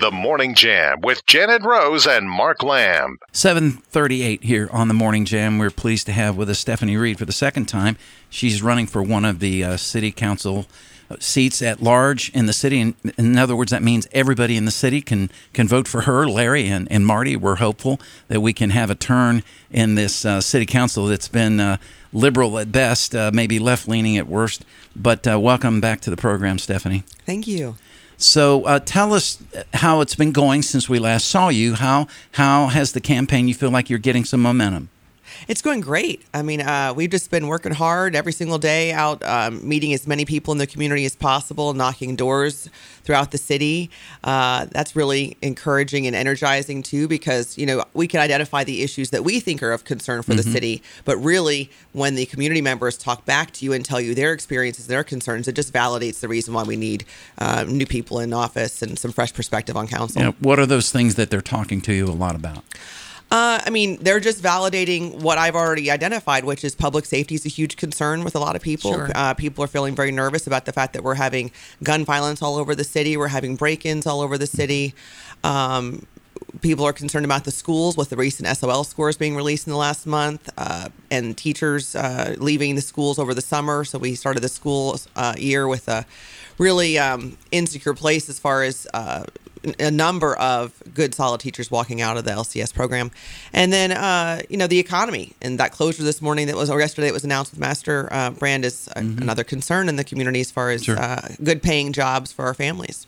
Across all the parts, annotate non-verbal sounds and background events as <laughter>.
The Morning Jam with Janet Rose and Mark Lamb. 738 here on the Morning Jam. We're pleased to have with us Stephanie Reed for the second time. She's running for one of the uh, city council uh, seats at large in the city. In, in other words, that means everybody in the city can, can vote for her. Larry and, and Marty, we're hopeful that we can have a turn in this uh, city council that's been uh, liberal at best, uh, maybe left leaning at worst. But uh, welcome back to the program, Stephanie. Thank you. So uh, tell us how it's been going since we last saw you. How how has the campaign? You feel like you're getting some momentum? It's going great. I mean, uh, we've just been working hard every single day out, um, meeting as many people in the community as possible, knocking doors throughout the city. Uh, that's really encouraging and energizing too, because you know we can identify the issues that we think are of concern for mm-hmm. the city, but really, when the community members talk back to you and tell you their experiences, their concerns, it just validates the reason why we need uh, new people in office and some fresh perspective on council. Yeah, what are those things that they're talking to you a lot about? Uh, I mean, they're just validating what I've already identified, which is public safety is a huge concern with a lot of people. Sure. Uh, people are feeling very nervous about the fact that we're having gun violence all over the city, we're having break ins all over the city. Um, people are concerned about the schools with the recent SOL scores being released in the last month uh, and teachers uh, leaving the schools over the summer. So we started the school uh, year with a really um, insecure place as far as uh, a number of good solid teachers walking out of the LCS program, and then uh, you know the economy and that closure this morning that was or yesterday it was announced with Master uh, Brand is a, mm-hmm. another concern in the community as far as sure. uh, good paying jobs for our families.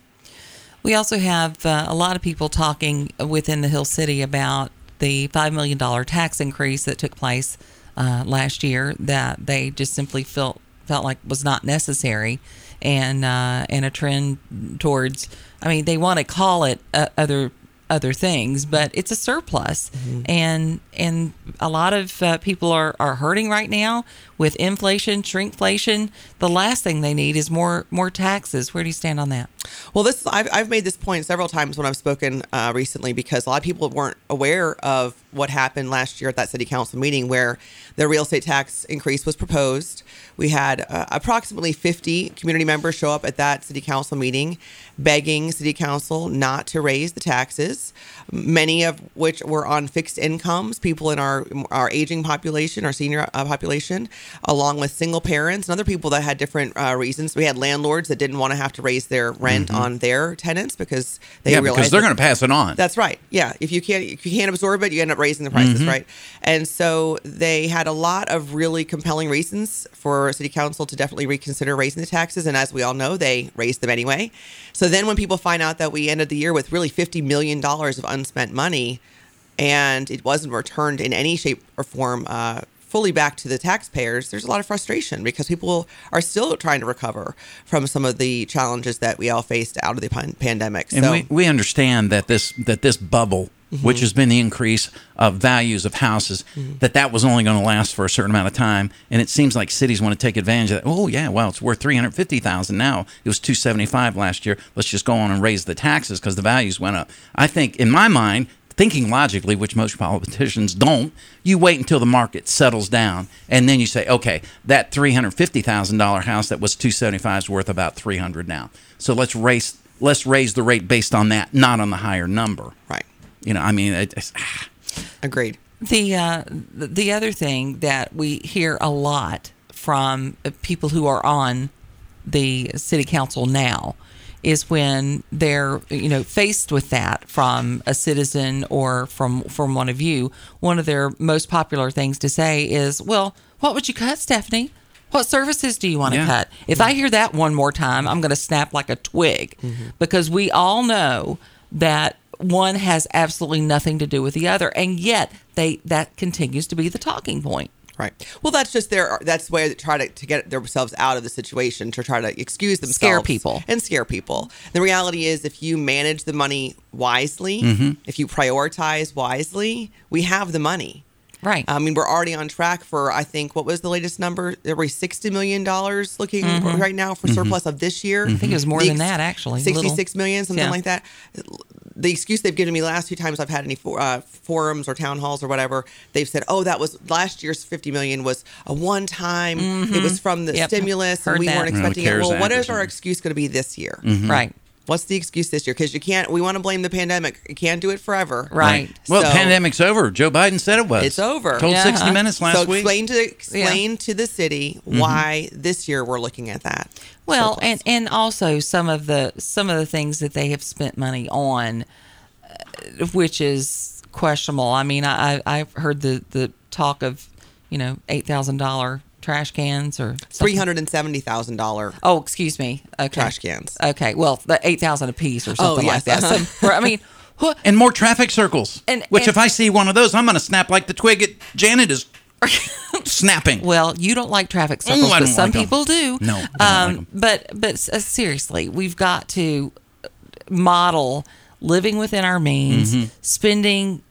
We also have uh, a lot of people talking within the Hill City about the five million dollar tax increase that took place uh, last year that they just simply felt felt like was not necessary and uh, and a trend towards. I mean, they want to call it uh, other other things, but it's a surplus, mm-hmm. and and a lot of uh, people are are hurting right now with inflation, shrinkflation. The last thing they need is more more taxes. Where do you stand on that? Well, this I've, I've made this point several times when I've spoken uh, recently because a lot of people weren't aware of what happened last year at that city council meeting where the real estate tax increase was proposed. We had uh, approximately 50 community members show up at that city council meeting begging city council not to raise the taxes, many of which were on fixed incomes, people in our our aging population, our senior uh, population, along with single parents and other people that had different uh, reasons. We had landlords that didn't want to have to raise their rent mm-hmm. on their tenants because they yeah, realized because they're going to pass it on. That's right. Yeah, if you can't if you can't absorb it, you end up raising the prices, mm-hmm. right? And so they had a lot of really compelling reasons for city council to definitely reconsider raising the taxes, and as we all know, they raised them anyway. So then when people find out that we ended the year with really $50 million of unspent money and it wasn't returned in any shape or form uh, fully back to the taxpayers, there's a lot of frustration because people are still trying to recover from some of the challenges that we all faced out of the pandemic. And so, we, we understand that this that this bubble mm-hmm. which has been the increase of values of houses, mm-hmm. that that was only going to last for a certain amount of time. And it seems like cities want to take advantage of that. Oh yeah, well it's worth three hundred fifty thousand now. It was two seventy five last year. Let's just go on and raise the taxes because the values went up. I think in my mind. Thinking logically, which most politicians don't, you wait until the market settles down, and then you say, okay, that three hundred fifty thousand dollar house that was two seventy five is worth about three hundred now. So let's raise let's raise the rate based on that, not on the higher number. Right. You know, I mean, it, it's, ah. agreed. The uh, the other thing that we hear a lot from people who are on the city council now is when they're you know faced with that from a citizen or from from one of you one of their most popular things to say is well what would you cut stephanie what services do you want to yeah. cut if i hear that one more time i'm going to snap like a twig mm-hmm. because we all know that one has absolutely nothing to do with the other, and yet they that continues to be the talking point. Right. Well, that's just their. That's where they try to, to get themselves out of the situation to try to excuse themselves, scare people, and scare people. The reality is, if you manage the money wisely, mm-hmm. if you prioritize wisely, we have the money. Right. I mean, we're already on track for, I think, what was the latest number? There were $60 million looking mm-hmm. right now for mm-hmm. surplus of this year. I think it was more the, than that, actually. Sixty-six million, something yeah. like that the excuse they've given me last few times I've had any for, uh, forums or town halls or whatever, they've said, "Oh, that was last year's 50 million was a one time. Mm-hmm. It was from the yep. stimulus, Heard and we that. weren't expecting it." Well, what is our excuse going to be this year? Mm-hmm. Right. What's the excuse this year? Because you can't. We want to blame the pandemic. You can't do it forever. Right. Well, So- the pandemic's over. Joe Biden said it was. It's over. Told Yeah. 60 Minutes last so week. explain to explain to the city why this year we're looking at that. Well, surplus. and and also some of the some of the things that they have spent money on, uh, which is questionable. I mean, I I- I've heard the the talk of, you know, eight thousand dollar trash cans or three something. hundred and seventy thousand dollar. Oh, excuse me. Okay. Trash cans. Okay. Well, the eight thousand a piece or something yes, like that. uh-huh. So, I mean, <laughs> wh- and more traffic circles. And- which, and- if I see one of those, I'm going to snap like the twig at Janet is <laughs> snapping. Well, you don't like traffic circles, I but don't some like 'em. people do. No, I don't like um, 'em. but but uh, seriously, we've got to model living within our means, Mm-hmm. spending,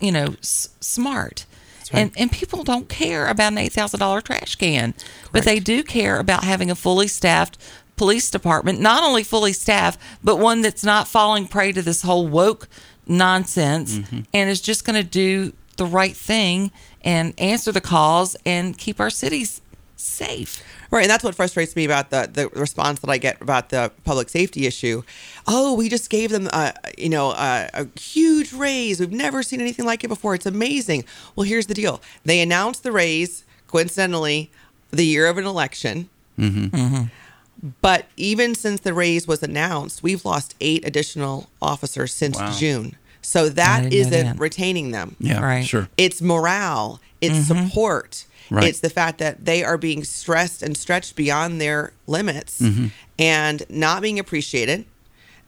you know, s- smart. And, and people don't care about an eight thousand dollar trash can, but they do care about having a fully staffed police department. Not only fully staffed, but one that's not falling prey to this whole woke nonsense Mm-hmm. and is just going to do the right thing and answer the calls and keep our cities safe. Right, and that's what frustrates me about the the response that I get about the public safety issue. Oh, we just gave them, a, you know, a, a huge raise. We've never seen anything like it before. It's amazing. Well, here's the deal: they announced the raise coincidentally the year of an election. Mm-hmm. Mm-hmm. But even since the raise was announced, we've lost eight additional officers since Wow. June. So that didn't that. retaining them yeah, Right. sure. it's morale, it's support. Right. It's the fact that they are being stressed and stretched beyond their limits Mm-hmm. and not being appreciated.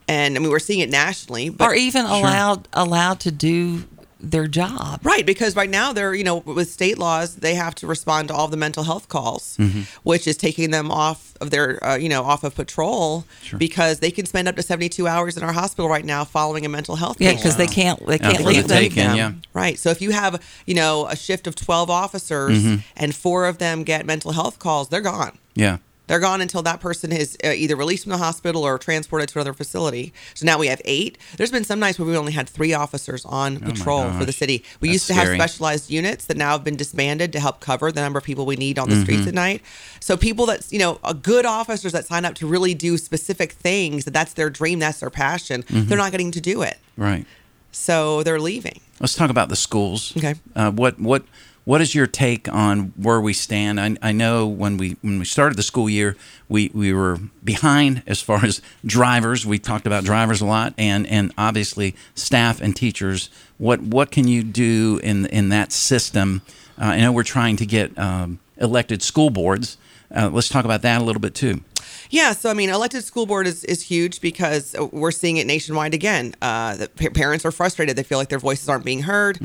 And I mean, we're seeing it nationally, but or even allowed allowed to do their job. Right, because right now they're, you know, with state laws, they have to respond to all the mental health calls, Mm-hmm. which is taking them off of their, uh, you know, off of patrol because they can spend up to 72 hours in our hospital right now following a mental health Yeah, case. because they can't they can't for leave the them. take. taken, yeah. Right. So if you have, you know, a shift of 12 officers Mm-hmm. and four of them get mental health calls, they're gone. Yeah. They're gone until that person is uh, either released from the hospital or transported to another facility. So now we have eight. There's been some nights where we only had three officers on patrol for the city. We That's used to have specialized units that now have been disbanded to help cover the number of people we need on the Mm-hmm. streets at night. So people that you know, a good officers that sign up to really do specific things, that that's their dream, that's their passion. Mm-hmm. They're not getting to do it, Right. so they're leaving. Let's talk about the schools. Okay. Uh, what what what is your take on where we stand? I, I know when we when we started the school year, we, we were behind as far as drivers. We talked about drivers a lot, and and obviously staff and teachers. What what can you do in in that system? Uh, I know we're trying to get um, elected school boards. Uh, let's talk about that a little bit too. Yeah, so I mean, elected school board is, is huge because we're seeing it nationwide again. Uh, the pa- parents are frustrated; they feel like their voices aren't being heard,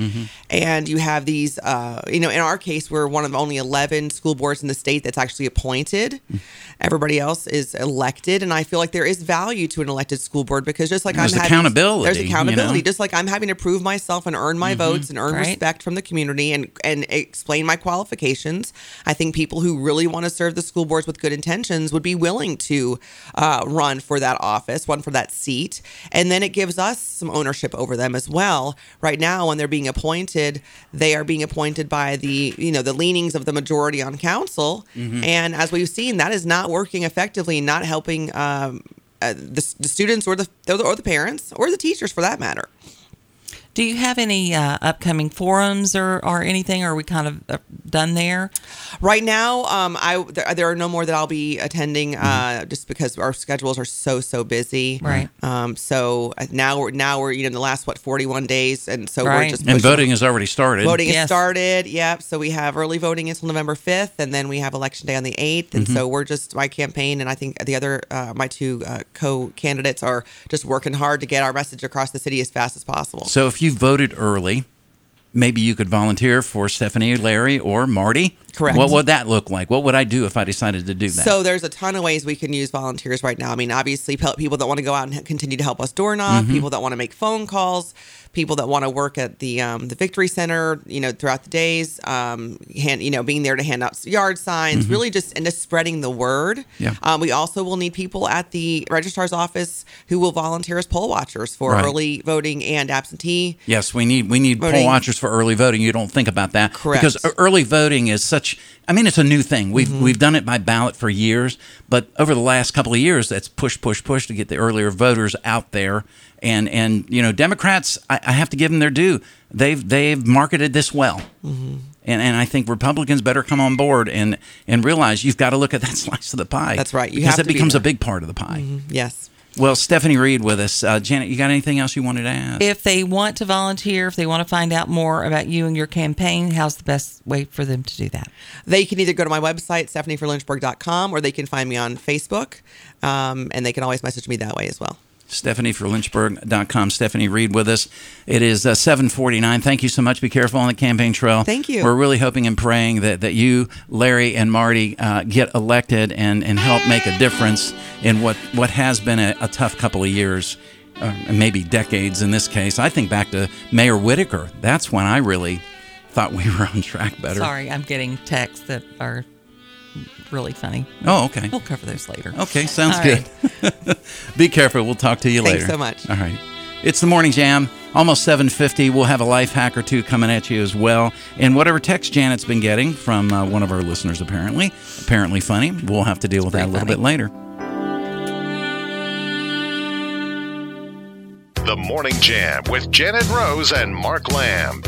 and you have these. Uh, you know, in our case, we're one of only eleven school boards in the state that's actually appointed. Everybody else is elected, and I feel like there is value to an elected school board because just like There's I'm having, accountability, there's you accountability. know? Just like I'm having to prove myself and earn my votes and earn Right. respect from the community and and explain my qualifications. I think people who really want to serve the school boards with good intentions would be willing to uh, run for that office, run for that seat, and then it gives us some ownership over them as well. Right now, when they're being appointed, they are being appointed by the you know the leanings of the majority on council, and as we've seen, that is not working effectively, not helping. Um, uh, the, the students or the or the parents or the teachers for that matter. Do you have any uh, upcoming forums or, or anything? Or are we kind of uh, done there? Right now, um, I there, there are no more that I'll be attending, uh, just because our schedules are so so busy. Right. Um, so uh, now we're now we're you know in the last what forty one days, and so we're just And pushing- voting has already started. Voting has Yes. started. Yep. So we have early voting until November fifth, and then we have election day on the eighth. And so we're just my campaign, and I think the other uh, my two uh, co candidates are just working hard to get our message across the city as fast as possible. So if you voted early, maybe you could volunteer for Stephanie, Larry, or Marty. Correct. What would that look like? What would I do if I decided to do that? So there's a ton of ways we can use volunteers right now. I mean, obviously, people that want to go out and continue to help us door knock, Mm-hmm. people that want to make phone calls, people that want to work at the um, the Victory Center, you know, throughout the days, um, hand, you know, being there to hand out yard signs, really just and just spreading the word. Mm-hmm. Yeah. Um, we also will need people at the registrar's office who will volunteer as poll watchers for Right. early voting and absentee. yes, we need we need poll watchers for early voting, you don't think about that. Correct. Because early voting is such. I mean, it's a new thing. We've Mm-hmm. we've done it by ballot for years, but over the last couple of years, that's push, push, push to get the earlier voters out there. And and you know, Democrats, I, I have to give them their due. They've they've marketed this well. Mm-hmm. And, and I think Republicans better come on board and, and realize you've got to look at that <laughs> slice of the pie. That's right. You because it to be becomes a big part of the pie. Yes. Well, Stephanie Reed with us. Uh, Janet, you got anything else you wanted to ask? If they want to volunteer, if they want to find out more about you and your campaign, how's the best way for them to do that? They can either go to my website, stephanieforlynchburg.com, or they can find me on Facebook. Um, and they can always message me that way as well. Stephanie for Lynchburg.com. Stephanie Reed with us. It is uh, 749. Thank you so much. Be careful on the campaign trail. Thank you. We're really hoping and praying that, that you, Larry, and Marty uh, get elected and, and help make a difference in what, what has been a, a tough couple of years, uh, and maybe decades in this case. I think back to Mayor Whitaker. That's when I really thought we were on track better. Sorry, I'm getting texts that are really funny. Oh, okay. We'll cover those later. Okay, sounds All good. <laughs> <laughs> Be careful. We'll talk to you later. Thanks later. so much. All right. It's the morning jam. Almost 750. We'll have a life hack or two coming at you as well. And whatever text Janet's been getting from uh, one of our listeners, apparently, apparently funny, we'll have to deal with that a little funny. bit later. The Morning Jam with Janet Rose and Mark Lamb.